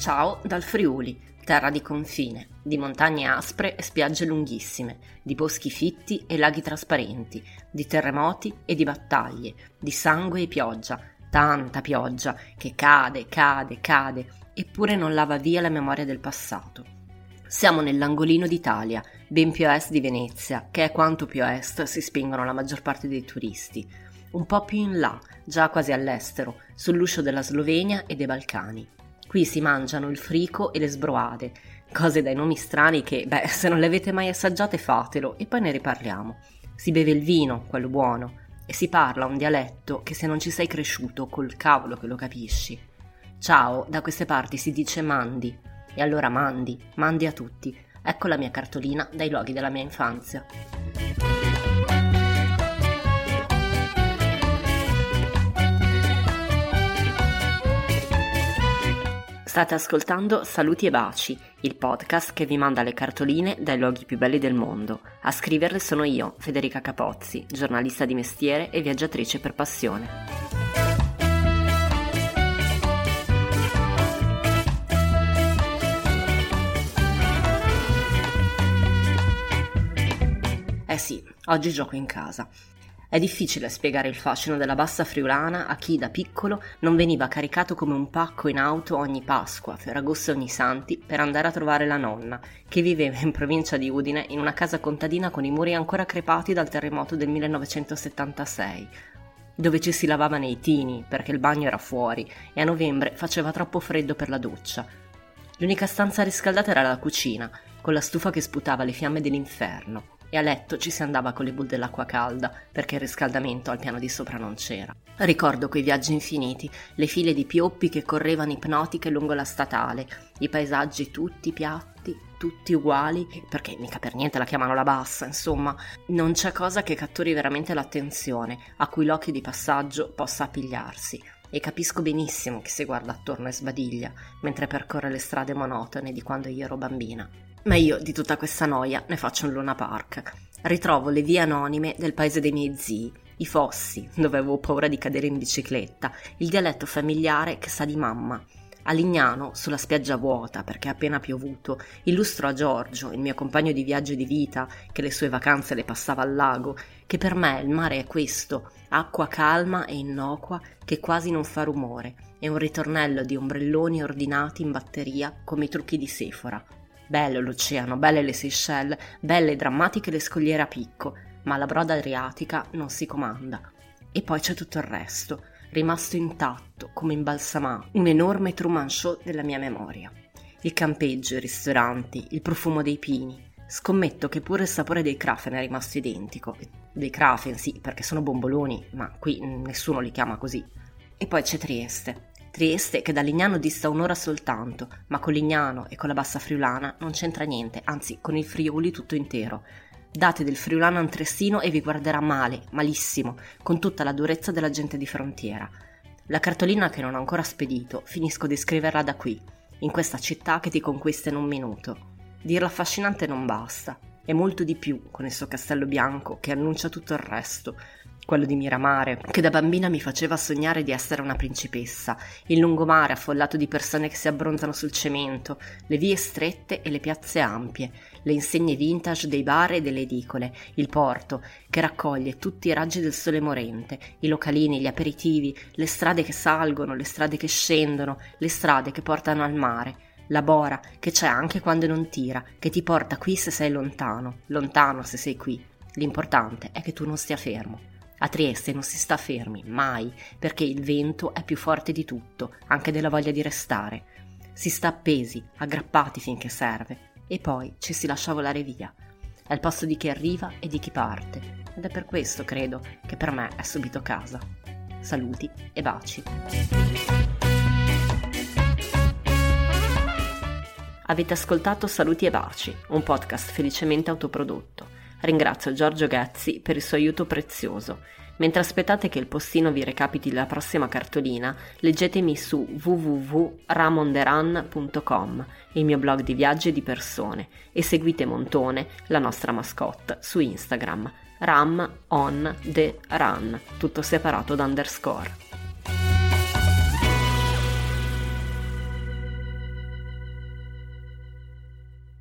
Ciao dal Friuli, terra di confine, di montagne aspre e spiagge lunghissime, di boschi fitti e laghi trasparenti, di terremoti e di battaglie, di sangue e pioggia, tanta pioggia che cade, cade, cade, eppure non lava via la memoria del passato. Siamo nell'angolino d'Italia, ben più a est di Venezia, che è quanto più a est si spingono la maggior parte dei turisti. Un po' più in là, già quasi all'estero, sull'uscio della Slovenia e dei Balcani. Qui si mangiano il frico e le sbroade, cose dai nomi strani che, beh, se non le avete mai assaggiate fatelo e poi ne riparliamo. Si beve il vino, quello buono, e si parla un dialetto che se non ci sei cresciuto col cavolo che lo capisci. Ciao, da queste parti si dice mandi. E allora mandi, mandi a tutti. Ecco la mia cartolina dai luoghi della mia infanzia. State ascoltando Saluti e Baci, il podcast che vi manda le cartoline dai luoghi più belli del mondo. A scriverle sono io, Federica Capozzi, giornalista di mestiere e viaggiatrice per passione. Eh sì, oggi gioco in casa. È difficile spiegare il fascino della bassa friulana a chi da piccolo non veniva caricato come un pacco in auto ogni Pasqua, Ferragosto e ogni Santi per andare a trovare la nonna, che viveva in provincia di Udine in una casa contadina con i muri ancora crepati dal terremoto del 1976, dove ci si lavava nei tini perché il bagno era fuori e a novembre faceva troppo freddo per la doccia. L'unica stanza riscaldata era la cucina, con la stufa che sputava le fiamme dell'inferno e a letto ci si andava con le bull dell'acqua calda perché il riscaldamento al piano di sopra non c'era. Ricordo quei viaggi infiniti, le file di pioppi che correvano ipnotiche lungo la statale, i paesaggi tutti piatti, tutti uguali, perché mica per niente la chiamano la bassa, insomma, non c'è cosa che catturi veramente l'attenzione, a cui l'occhio di passaggio possa appigliarsi. E capisco benissimo chi si guarda attorno e sbadiglia mentre percorre le strade monotone di quando io ero bambina. Ma io di tutta questa noia ne faccio un Luna Park. Ritrovo le vie anonime del paese dei miei zii, i fossi, dove avevo paura di cadere in bicicletta, il dialetto familiare che sa di mamma. A Lignano, sulla spiaggia vuota, perché è appena piovuto, illustro a Giorgio, il mio compagno di viaggio e di vita, che le sue vacanze le passava al lago, che per me il mare è questo, acqua calma e innocua che quasi non fa rumore, e un ritornello di ombrelloni ordinati in batteria come i trucchi di Sefora, Bello l'oceano, belle le Seychelles, belle e drammatiche le scogliere a picco, ma la broda adriatica non si comanda. E poi c'è tutto il resto, rimasto intatto, come imbalsamato, un enorme Truman Show della mia memoria. Il campeggio, i ristoranti, il profumo dei pini. Scommetto che pure il sapore dei Krafen è rimasto identico. Dei Krafen sì, perché sono bomboloni, ma qui nessuno li chiama così. E poi c'è Trieste, Trieste che da Lignano dista un'ora soltanto, ma con Lignano e con la bassa friulana non c'entra niente, anzi con il Friuli tutto intero. Date del friulano antressino e vi guarderà male, malissimo, con tutta la durezza della gente di frontiera. La cartolina che non ho ancora spedito, finisco di scriverla da qui, in questa città che ti conquista in un minuto. Dirla affascinante non basta, è molto di più con il suo castello bianco che annuncia tutto il resto, quello di Miramare, che da bambina mi faceva sognare di essere una principessa, il lungomare affollato di persone che si abbronzano sul cemento, le vie strette e le piazze ampie, le insegne vintage dei bar e delle edicole, il porto, che raccoglie tutti i raggi del sole morente, i localini, gli aperitivi, le strade che salgono, le strade che scendono, le strade che portano al mare, la bora che c'è anche quando non tira, che ti porta qui se sei lontano, lontano se sei qui. L'importante è che tu non stia fermo. A Trieste non si sta fermi, mai, perché il vento è più forte di tutto, anche della voglia di restare. Si sta appesi, aggrappati finché serve, e poi ci si lascia volare via. È il posto di chi arriva e di chi parte, ed è per questo, credo, che per me è subito casa. Saluti e baci. Avete ascoltato Saluti e Baci, un podcast felicemente autoprodotto. Ringrazio Giorgio Gazzi per il suo aiuto prezioso. Mentre aspettate che il postino vi recapiti la prossima cartolina, leggetemi su www.ramonderan.com, il mio blog di viaggi e di persone, e seguite Montone, la nostra mascotte, su Instagram, ram on the run, tutto separato da underscore.